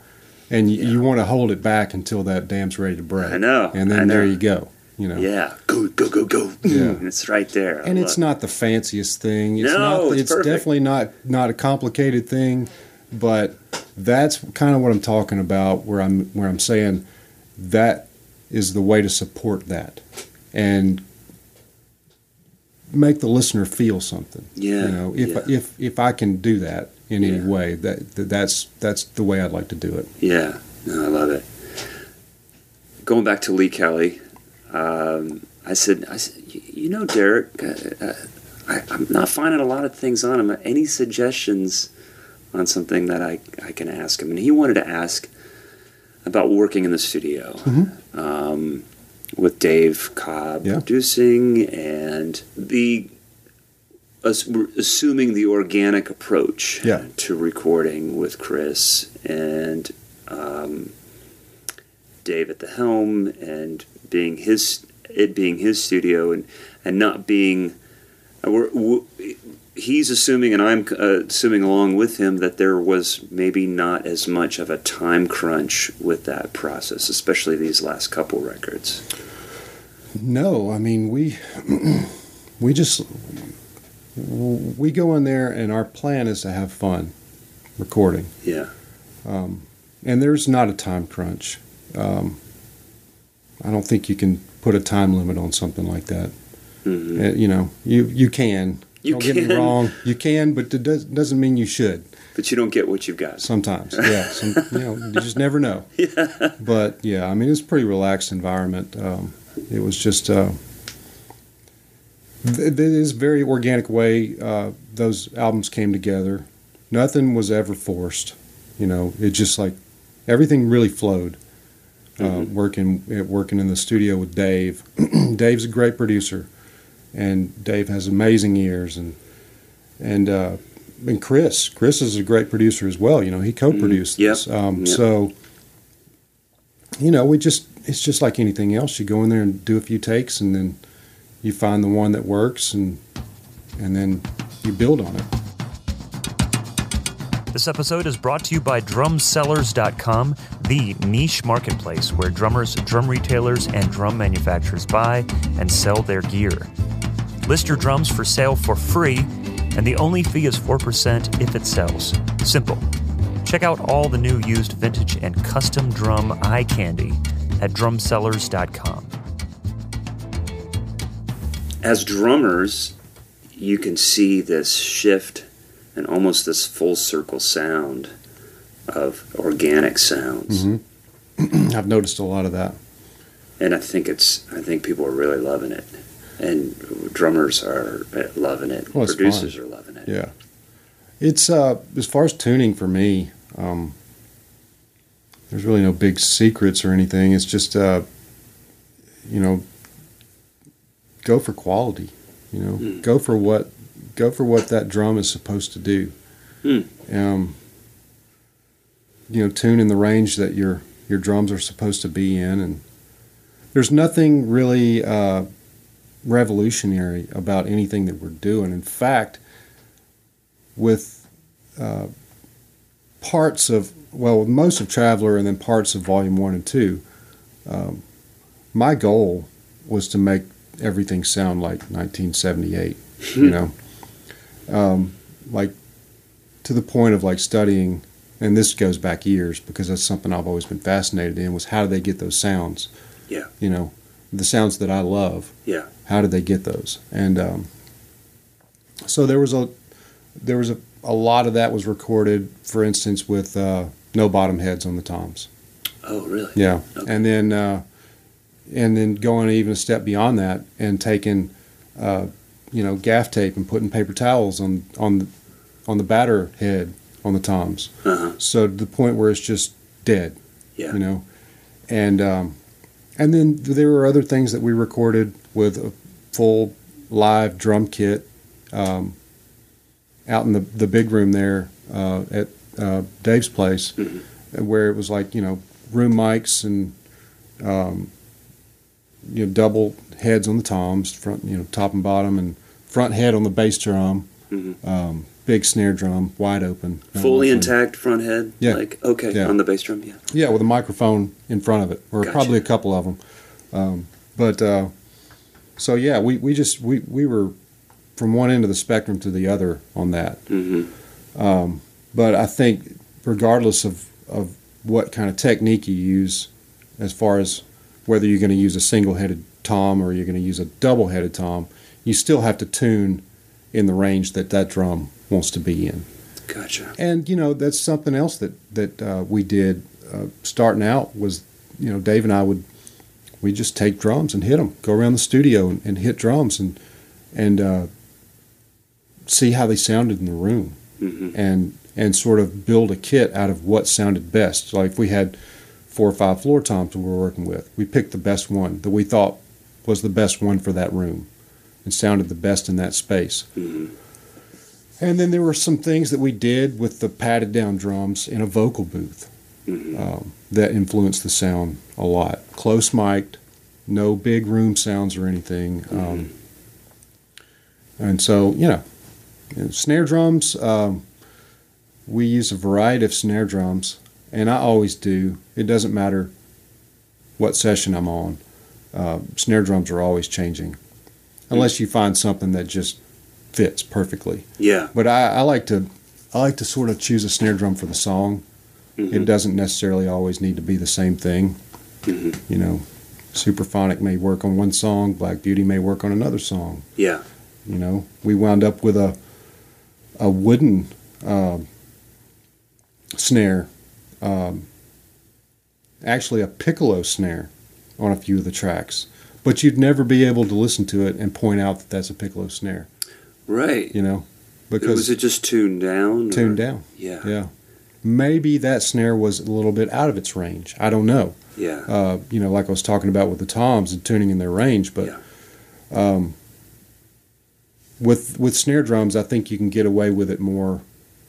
And you, Yeah. you want to hold it back until that dam's ready to break. I know, And then there you go, you know. Yeah. Go, go, go, go. Yeah. Mm. It's right there. I and it's love not the fanciest thing. It's No, not. it's It's, definitely not not a complicated thing, but that's kind of what I'm talking about. Where I'm where I'm saying that is the way to support that, and make the listener feel something. Yeah, You know, if yeah. if if I can do that in any way, that, that that's that's the way I'd like to do it. Yeah, no, I love it. Going back to Lee Kelly, um, I said, I said, "You- know, Derek, uh, uh, I, I'm not finding a lot of things on him. Any suggestions on something that I, I can ask him? And he wanted to ask about working in the studio um, with Dave Cobb Yeah. producing and the assuming the organic approach Yeah. to recording with Chris and um, Dave at the helm and being his it being his studio and and not being uh, we're, he's assuming and I'm uh, assuming along with him that there was maybe not as much of a time crunch with that process especially these last couple records No, I mean we we just we go in there and our plan is to have fun recording. yeah Um, and there's not a time crunch. Um, I don't think you can put a time limit on something like that. hmm Uh, you know, you you can. You don't get me can. wrong. You can, but it does, doesn't mean you should. but you don't get what you've got Sometimes, yeah. Some, you know, you just never know. yeah But yeah, I mean, it's a pretty relaxed environment. Um, it was just. Uh, th- it is a very organic way uh, those albums came together. Nothing was ever forced. You know, it just like everything really flowed. Uh, Mhm. working uh, working in the studio with Dave. Dave's a great producer, and Dave has amazing ears and and uh, and Chris. Chris is a great producer as well. You know, he co-produced Mhm. Yep. Um, Yep. So, you know, we just it's just like anything else. You go in there and do a few takes, and then you find the one that works, and and then you build on it. This episode is brought to you by drumsellers.com, the niche marketplace where drummers, drum retailers, and drum manufacturers buy and sell their gear. List your drums for sale for free, and the only fee is 4% if it sells. Simple. Check out all the new used vintage and custom drum eye candy at drumsellers.com. as drummers, you can see this shift and almost this full circle sound of organic sounds. Mhm. I've noticed a lot of that. And I think it's I think people are really loving it. and drummers are loving it. Well, Producers fun. are loving it. Yeah. It's uh as far as tuning for me, um there's really no big secrets or anything. It's just uh you know go for quality, you know. Mm. Go for what go for what that drum is supposed to do. Mm. Um you know, tune in the range that your your drums are supposed to be in and there's nothing really uh revolutionary about anything that we're doing. In fact, with uh, parts of well, most of Traveller and then parts of Volume One and Two, um, my goal was to make everything sound like 1978. you know, um, like to the point of like studying, and this goes back years because that's something I've always been fascinated in was how do they get those sounds? Yeah. You know, the sounds that I love. Yeah. How did they get those? And um, so there was a there was a, a lot of that was recorded, for instance, with uh, no bottom heads on the toms. Oh, really? Yeah, Okay. and then uh, and then going even a step beyond that and taking uh, you know gaff tape and putting paper towels on on the, on the batter head on the toms. Uh-huh. So to the point where it's just dead Yeah. you know and um, and then there were other things that we recorded with a full live drum kit um, out in the, the big room there uh, at uh, Dave's place Mhm. where it was like you know room mics and um, you know double heads on the toms front you know top and bottom and front head on the bass drum Mhm. um, big snare drum wide open Fully intact front head? Yeah. Like, okay, Yeah. on the bass drum? Yeah. Yeah, with a microphone in front of it, or Gotcha. probably a couple of them. Um, but uh, so yeah, we, we just we, we were from one end of the spectrum to the other on that. Mm-hmm. Um, but I think regardless of of what kind of technique you use, as far as whether you're going to use a single-headed tom or you're going to use a double-headed tom, you still have to tune in the range that that drum wants to be in. Gotcha. And you know that's something else that that uh, we did uh, starting out was you know Dave and I would we just take drums and hit them, go around the studio and, and hit drums and and uh, see how they sounded in the room Mm-hmm. and and sort of build a kit out of what sounded best. Like if we had four or five floor toms we were working with, we picked the best one that we thought was the best one for that room and sounded the best in that space. Mm-hmm. And then there were some things that we did with the padded down drums in a vocal booth Mm-hmm. um, that influenced the sound a lot. Close mic'd, no big room sounds or anything. Um, and so, you know, snare drums, um, we use a variety of snare drums, and I always do. It doesn't matter what session I'm on. Uh, snare drums are always changing, unless you find something that just fits perfectly. Yeah. But I, I like to, I like to sort of choose a snare drum for the song. Mhm. It doesn't necessarily always need to be the same thing. Mhm. You know, Supraphonic may work on one song, Black Beauty may work on another song. Yeah. You know, we wound up with a a wooden um snare, um, actually a piccolo snare on a few of the tracks. But you'd never be able to listen to it and point out that that's a piccolo snare. Right. You know, because was it just tuned down? or- tuned down. Yeah. Yeah. Maybe that snare was a little bit out of its range. I don't know. Yeah. Uh, you know, like I was talking about with the toms and tuning in their range, but Yeah. um, with with snare drums, I think you can get away with it more.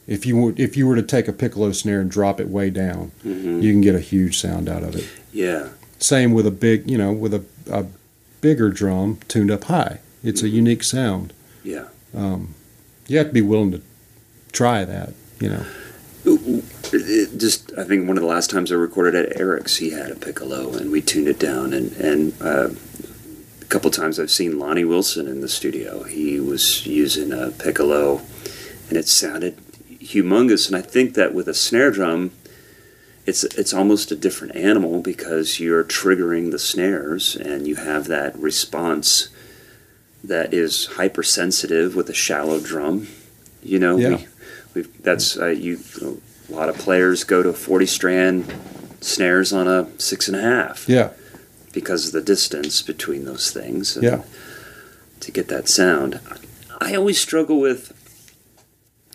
If you were, if you were to take a piccolo snare and drop it way down, Mhm. you can get a huge sound out of it. Yeah. Same with a big, you know, with a, a bigger drum tuned up high. It's a Mm-hmm. unique sound. Yeah. Um, you have to be willing to try that. You know. It just, I think one of the last times I recorded at Eric's, he had a piccolo, and we tuned it down. And and uh, a couple times I've seen Lonnie Wilson in the studio. He was using a piccolo, and it sounded humongous. And I think that with a snare drum, it's it's almost a different animal because you're triggering the snares, and you have that response that is hypersensitive with a shallow drum. You know, Yeah. we, we've, that's uh, you. A lot of players go to 40 strand snares on a six and a half Yeah. because of the distance between those things. And, Yeah. to get that sound. I always struggle with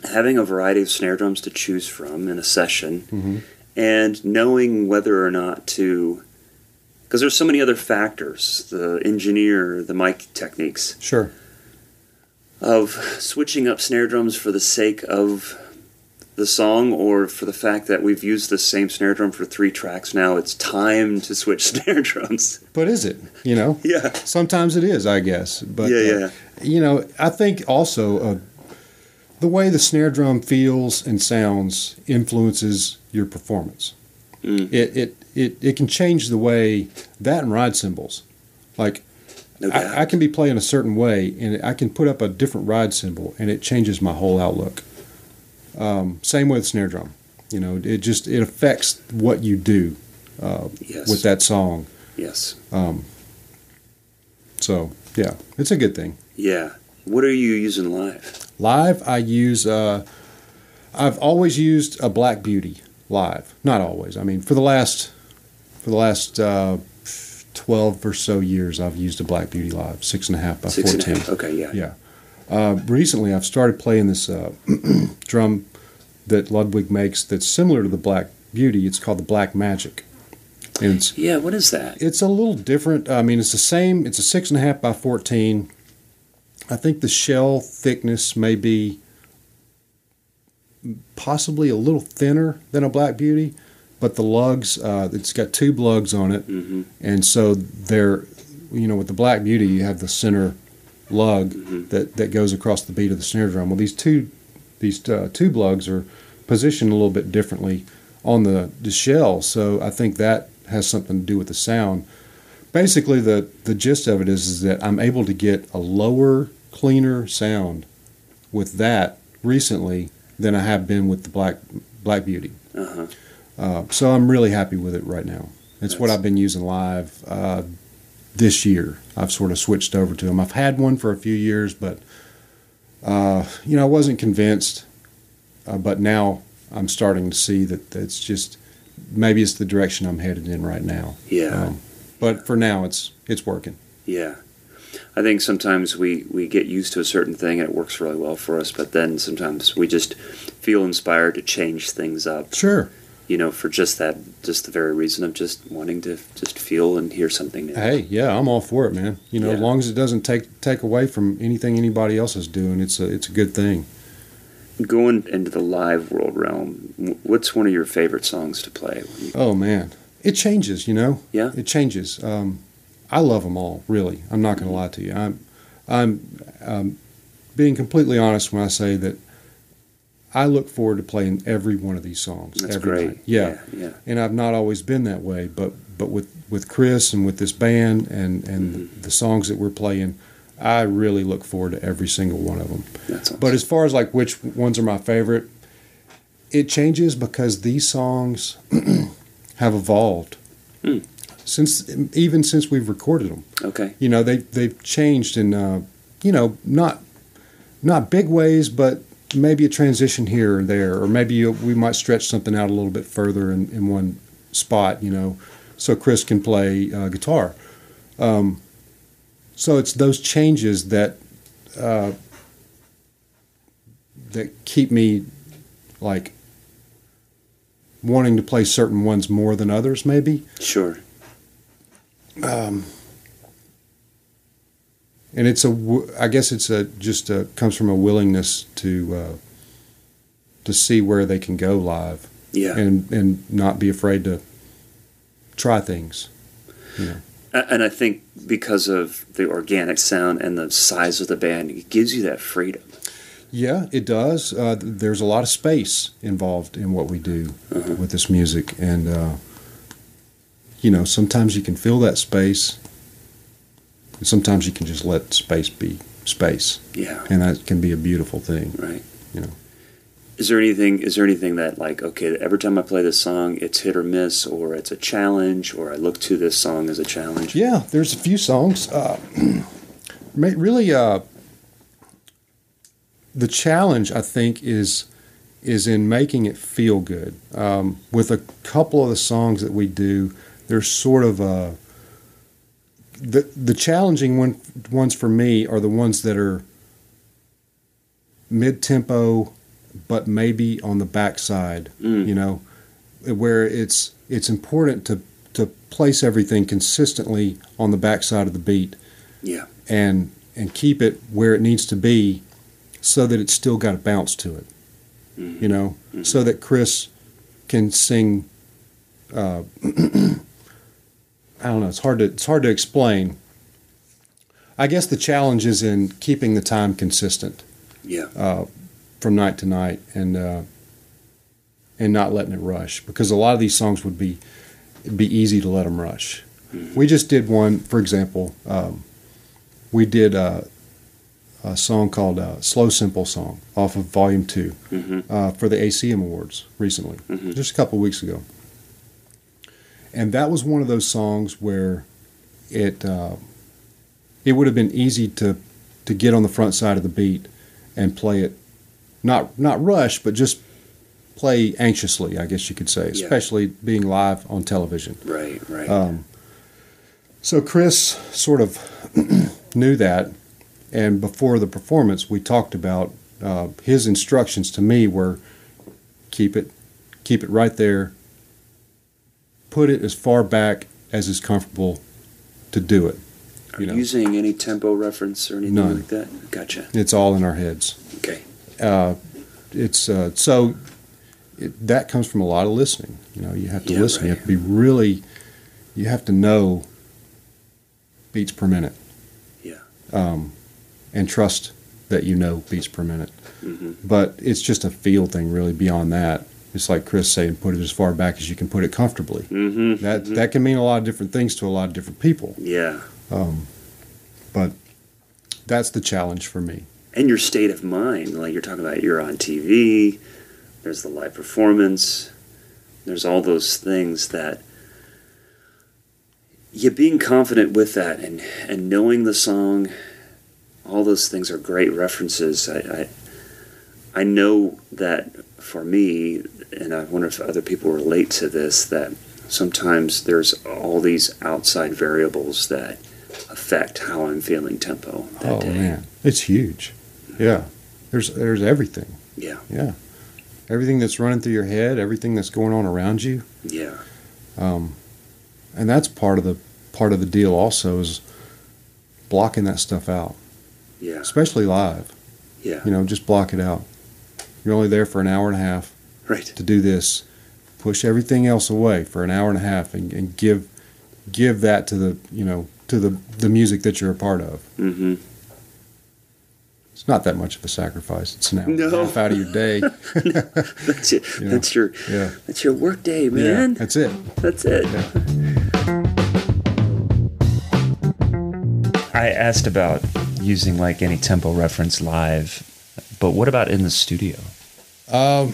having a variety of snare drums to choose from in a session Mhm. And knowing whether or not to because there's so many other factors the engineer the mic techniques Sure. of switching up snare drums for the sake of the song or for the fact that we've used the same snare drum for three tracks now it's time to switch snare drums But is it? You know, yeah sometimes it is, I guess. But yeah uh, yeah you know, I think also uh, the way the snare drum feels and sounds influences your performance. Mm. It, it it it can change the way that and ride cymbals. Like no I, I can be playing a certain way, and I can put up a different ride cymbal, and it changes my whole outlook. Um, same with snare drum. You know, it just it affects what you do uh, yes with that song. yes Um, so yeah, it's a good thing. yeah what are you using live Live, I use. Uh, I've always used a Black Beauty live. Not always. I mean, for the last for the last uh, twelve or so years, I've used a Black Beauty live, six and a half by Six and a fourteen. half. okay yeah Yeah. Uh, recently, I've started playing this uh, drum that Ludwig makes that's similar to the Black Beauty. It's called the Black Magic, and it's yeah what is that it's a little different. I mean, it's the same. It's a six and a half by fourteen. I think the shell thickness may be possibly a little thinner than a Black Beauty, but the lugs, uh, it's got tube lugs on it, mm-hmm. and so they're, you know, with the Black Beauty, you have the center lug Mhm. that that goes across the beat of the snare drum. Well, these two these uh, tube lugs are positioned a little bit differently on the the shell, so I think that has something to do with the sound. Basically, the the gist of it is is that I'm able to get a lower, cleaner sound with that recently than I have been with the Black Black Beauty. uh-huh Uh, so I'm really happy with it right now. It's what I've been using live uh, this year. I've sort of switched over to them. I've had one for a few years, but uh, you know I wasn't convinced. Uh, but now I'm starting to see that it's just maybe it's the direction I'm headed in right now. yeah Um, but for now, it's it's working. Yeah. I think sometimes we, we get used to a certain thing and it works really well for us, but then sometimes we just feel inspired to change things up, Sure. you know, for just that, just the very reason of just wanting to just feel and hear something new. Hey, yeah, I'm all for it, man. You know, as long as it doesn't take take away from anything anybody else is doing, it's a it's a good thing. Going into the live world realm, what's one of your favorite songs to play? You, Oh man, it changes. You know. Yeah. It changes. Um, I love them all. Really, I'm not going to lie to you. I'm I'm um, being completely honest when I say that I look forward to playing every one of these songs. that's every great. night. Yeah. yeah. and I've not always been that way, but but with with Chris and with this band and and Mm-hmm. the songs that we're playing, I really look forward to every single one of them. That's awesome. But as far as like which ones are my favorite, it changes because these songs have evolved Hmm. Since even since we've recorded them. okay. You know, they they've changed in uh, you know not not big ways, but maybe a transition here or there, or maybe you, we might stretch something out a little bit further in, in one spot. You know, so Chris can play uh, guitar. Um, so it's those changes that uh, that keep me like wanting to play certain ones more than others, maybe. Sure. Um, and it's a I guess it's a just a, comes from a willingness to uh, to see where they can go live Yeah. and and not be afraid to try things. A- And I think because of the organic sound and the size of the band, it gives you that freedom. Yeah, it does. Uh, there's a lot of space involved in what we do Uh-huh. with this music, and uh, you know, sometimes you can fill that space. and Sometimes you can just let space be space, Yeah. and that can be a beautiful thing. Right. You know. Is there anything? Is there anything that like okay? Every time I play this song, it's hit or miss, or it's a challenge, or I look to this song as a challenge. Yeah, there's a few songs. Uh, really, uh, the challenge I think is is in making it feel good. Um, with a couple of the songs that we do, there's sort of a the the challenging one ones for me are the ones that are mid tempo, but maybe on the backside. Mm. You know, where it's it's important to to place everything consistently on the backside of the beat Yeah. and and keep it where it needs to be, so that it's still got a bounce to it. Mhm. You know, so that Chris can sing. Uh, I don't know. It's hard to it's hard to explain. I guess the challenge is in keeping the time consistent Yeah. uh, from night to night and uh, and not letting it rush because a lot of these songs would be it'd be easy to let them rush. We just did one, for example. Um, we did a, a song called uh, "Slow Simple Song" off of Volume 2 Mhm. uh, for the ACM Awards recently, Mhm. just a couple of weeks ago. And that was one of those songs where it uh, it would have been easy to to get on the front side of the beat and play it, not not rush, but just play anxiously, I guess you could say, Yeah. especially being live on television. Right. Right. Um, so Chris sort of knew that, and before the performance, we talked about uh, his instructions to me were keep it, keep it right there. Put it as far back as is comfortable to do it. Are you know. using any tempo reference or anything None. like that? Gotcha. It's all in our heads. Okay. Uh, it's uh, so it, that comes from a lot of listening. You know, you have to Yeah, listen. You have to be really. You have to know beats per minute. Yeah. Um, and trust that you know beats per minute. hmm But it's just a feel thing, really. Beyond that, it's like Chris saying, put it as far back as you can put it comfortably. hmm That that can mean a lot of different things to a lot of different people. Yeah. Um, but that's the challenge for me. and your state of mind. Like you're talking about, you're on TV. There's the live performance. There's all those things that you being confident with that and and knowing the song. All those things are great references. I I, I know that for me, and I wonder if other people relate to this. That sometimes there's all these outside variables that affect how I'm feeling tempo that oh day. man, it's huge. Yeah, there's there's everything. Yeah, Yeah, everything that's running through your head, everything that's going on around you, yeah, um, and that's part of the part of the deal. Also, is blocking that stuff out, yeah, especially live. yeah. You know, just block it out. You're only there for an hour and a half Right. to do this. Push everything else away for an hour and a half, and, and give give that to the you know to the the music that you're a part of. Mm-hmm. It's not that much of a sacrifice. It's an hour and a No. half out of your day. That's it. Yeah. That's your Yeah. that's your work day, Yeah, man. that's it. That's it. I asked about using like any tempo reference live, but what about in the studio? Um,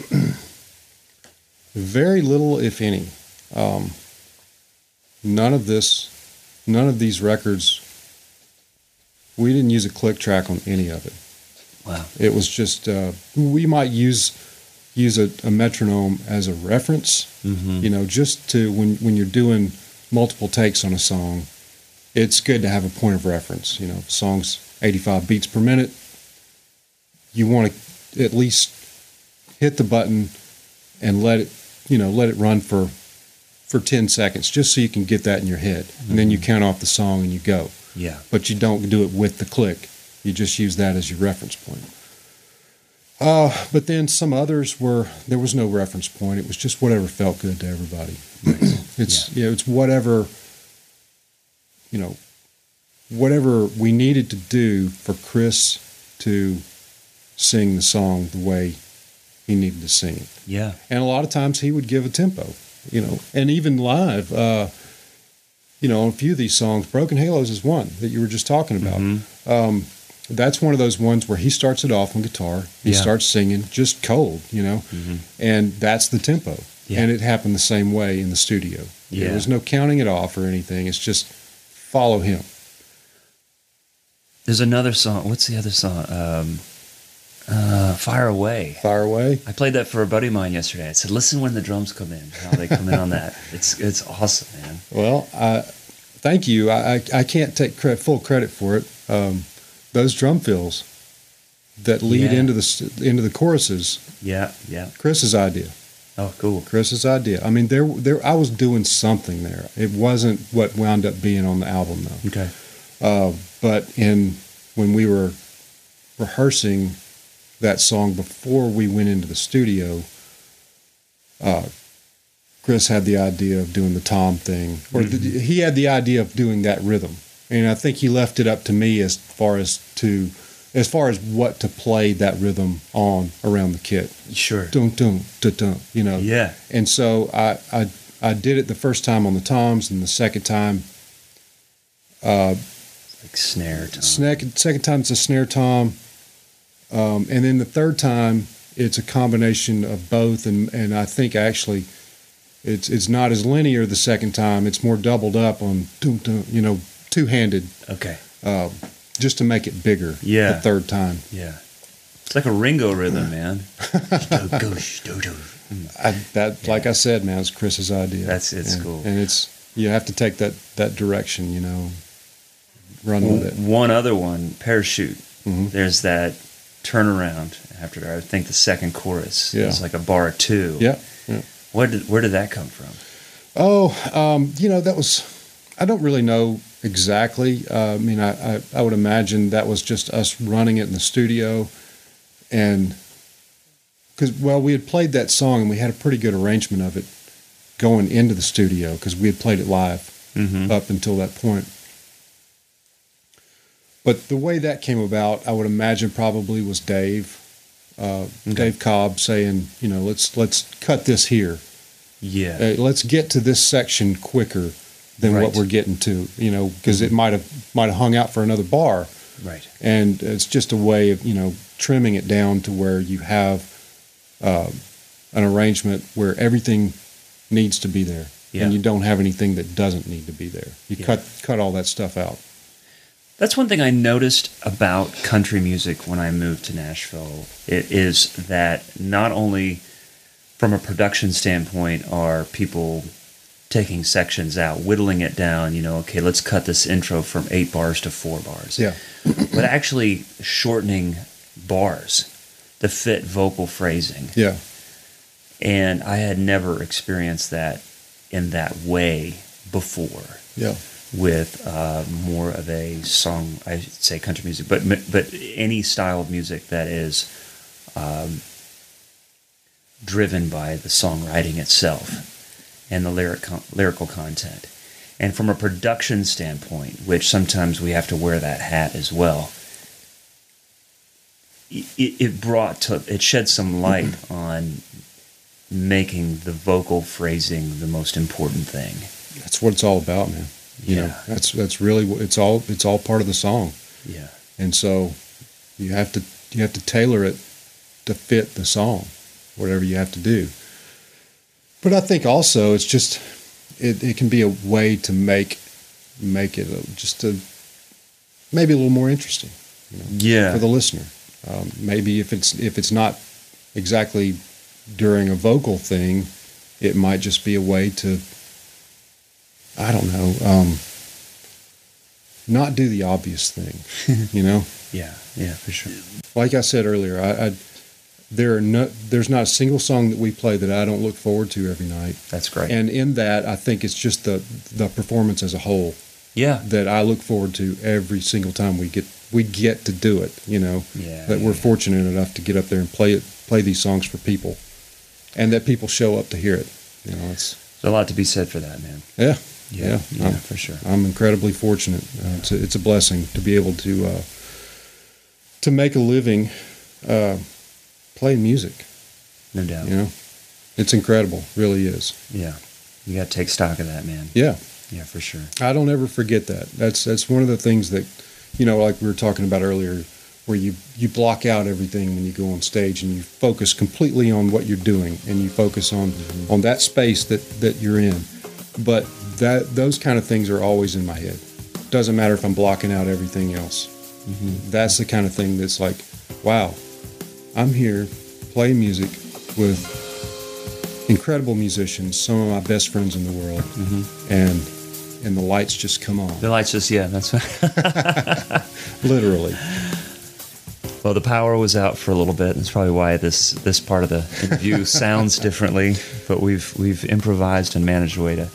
very little, if any. Um, none of this, none of these records. We didn't use a click track on any of it. Wow. It was just uh, we might use use a, a metronome as a reference. Mm-hmm. You know, just to when when you're doing multiple takes on a song, it's good to have a point of reference. You know, song's 85 beats per minute. You want to at least hit the button and let it, you know, let it run for for 10 seconds, just so you can get that in your head, and then you count off the song and you go. Yeah. But you don't do it with the click. You just use that as your reference point. Uh, but then some others were there was no reference point. It was just whatever felt good to everybody. It's yeah. it's whatever you know, whatever we needed to do for Chris to sing the song the way he needed to sing. Yeah. And a lot of times he would give a tempo, you know, and even live, uh, you know, on a few of these songs, Broken Halos is one that you were just talking about. Mhm. Um, that's one of those ones where he starts it off on guitar, he Yeah. starts singing just cold, you know, Mhm. and that's the tempo. Yeah. And it happened the same way in the studio. Yeah. There was no counting it off or anything. It's just follow him. There's another song. What's the other song? Um, uh, Fire Away. Fire away. I played that for a buddy of mine yesterday. I said, "Listen when the drums come in. How they come in on that. It's it's awesome, man." Well, I, thank you. I, I, I can't take full credit for it. Um, those drum fills that lead Yeah. into the into the choruses, Yeah, yeah. Chris's idea. Oh, cool. Chris's idea. I mean, there there I was doing something there. It wasn't what wound up being on the album though. Okay. Uh, but in when we were rehearsing that song before we went into the studio, uh, Chris had the idea of doing the tom thing, or the, he had the idea of doing that rhythm, and I think he left it up to me as far as to as far as what to play that rhythm on around the kit. Sure. Dun dun dun dun. You know. Yeah. And so I, I I did it the first time on the toms, and the second time uh, Like snare time. Second, second time it's a snare tom, um, and then the third time it's a combination of both. And, and I think actually it's it's not as linear the second time. It's more doubled up on you know two handed Okay. uh, just to make it bigger. Yeah. the third time. Yeah. It's like a Ringo rhythm, man. I, that like I said, man, it's Chris's idea. That's- it's and, cool. and it's you have to take that that direction. You know, run with it. One other one, parachute. Mhm. There's that turnaround after I think the second chorus. Yeah. It's like a bar two. Yeah. yeah. Where did where did that come from? Oh, um, you know, that was, I don't really know exactly. Uh, I mean, I, I, I would imagine that was just us running it in the studio. And because, well, we had played that song and we had a pretty good arrangement of it going into the studio because we had played it live Mm-hmm. up until that point. But the way that came about, I would imagine probably was Dave, uh, Dave Cobb saying, you know, let's let's cut this here Yeah. uh, let's get to this section quicker than Right. what we're getting to, you know, because it might have might have hung out for another bar, right. and it's just a way of you know trimming it down to where you have uh, an arrangement where everything needs to be there, Yeah. and you don't have anything that doesn't need to be there. You Yeah. cut cut all that stuff out. That's one thing I noticed about country music when I moved to Nashville. It is that not only from a production standpoint are people taking sections out, whittling it down, you know, okay, let's cut this intro from eight bars to four bars. Yeah, But actually shortening bars to fit vocal phrasing. yeah, And I had never experienced that in that way before yeah, with uh, more of a song, I say country music, but but any style of music that is um, driven by the songwriting itself and the lyric con- lyrical content. And from a production standpoint, which sometimes we have to wear that hat as well, it, it brought to it shed some light on making the vocal phrasing the most important thing. that's what it's all about, man. You know, Yeah. that's that's really it's all it's all part of the song. Yeah. and so you have to you have to tailor it to fit the song whatever you have to do but i think also it's just it, it can be a way to make make it a, just a maybe a little more interesting you Yeah. for the listener um, maybe if it's if it's not exactly during a vocal thing it might just be a way to i don't know um, not do the obvious thing you know Yeah, yeah, for sure. like I said earlier, I, I there are no, there's not a single song that we play that I don't look forward to every night. That's great. And in that, I think it's just the the performance as a whole yeah, that I look forward to every single time we get we get to do it. You know, Yeah, that we're yeah. fortunate enough to get up there and play it, play these songs for people, and that people show up to hear it. You know, it's there's a lot to be said for that, man. yeah, Yeah, Yeah, I'm- for sure. I'm incredibly fortunate. Uh, it's a, it's a blessing to be able to uh, to make a living uh, playing music. No doubt. You know, it's incredible, really is. Yeah, you got to take stock of that, man. Yeah, Yeah, for sure. I don't ever forget that. That's that's one of the things that, you know, like we were talking about earlier, where you you block out everything when you go on stage and you focus completely on what you're doing and you focus on on that space that that you're in. But that those kind of things are always in my head. Doesn't matter if I'm blocking out everything else. Mm-hmm. That's the kind of thing that's like, wow, I'm here playing music with incredible musicians, some of my best friends in the world, mm-hmm. and and the lights just come on. The lights just yeah, that's right. literally. Well, the power was out for a little bit. That's probably why this this part of the interview sounds differently. But we've we've improvised and managed a way to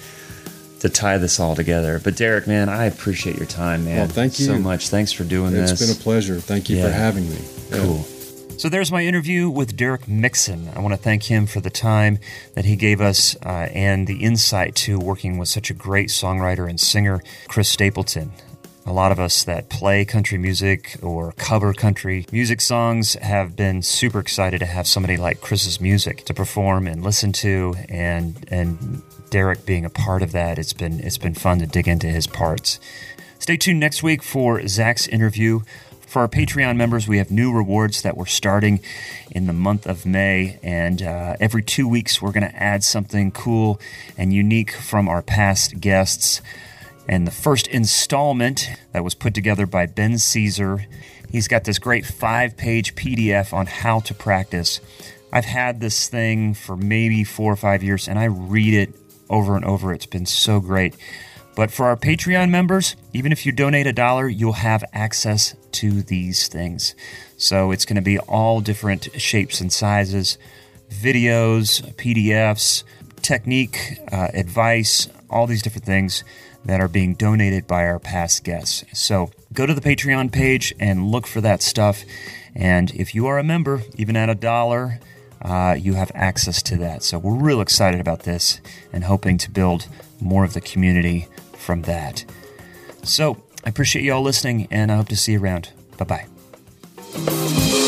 to tie this all together. But Derek, man, I appreciate your time, man. Well, thank you so much. Thanks for doing it's this. It's been a pleasure. Thank you yeah. for having me. Cool. So there's my interview with Derek Mixon. I want to thank him for the time that he gave us uh, and the insight to working with such a great songwriter and singer, Chris Stapleton. A lot of us that play country music or cover country music songs have been super excited to have somebody like Chris's music to perform and listen to and and Derek being a part of that. It's been it's been fun to dig into his parts. Stay tuned next week for Zach's interview. For our Patreon members, we have new rewards that we're starting in the month of May. And uh, every two weeks, we're going to add something cool and unique from our past guests. And the first installment that was put together by Ben Caesar, he's got this great five page PDF on how to practice. I've had this thing for maybe four or five years, and I read it over and over. It's been so great. But for our Patreon members, even if you donate a dollar, you'll have access to these things. So it's going to be all different shapes and sizes, videos, PDFs, technique, uh, advice, all these different things that are being donated by our past guests. So go to the Patreon page and look for that stuff. And if you are a member, even at a dollar, uh, you have access to that. So we're real excited about this and hoping to build more of the community from that. So I appreciate you all listening and I hope to see you around. Bye bye.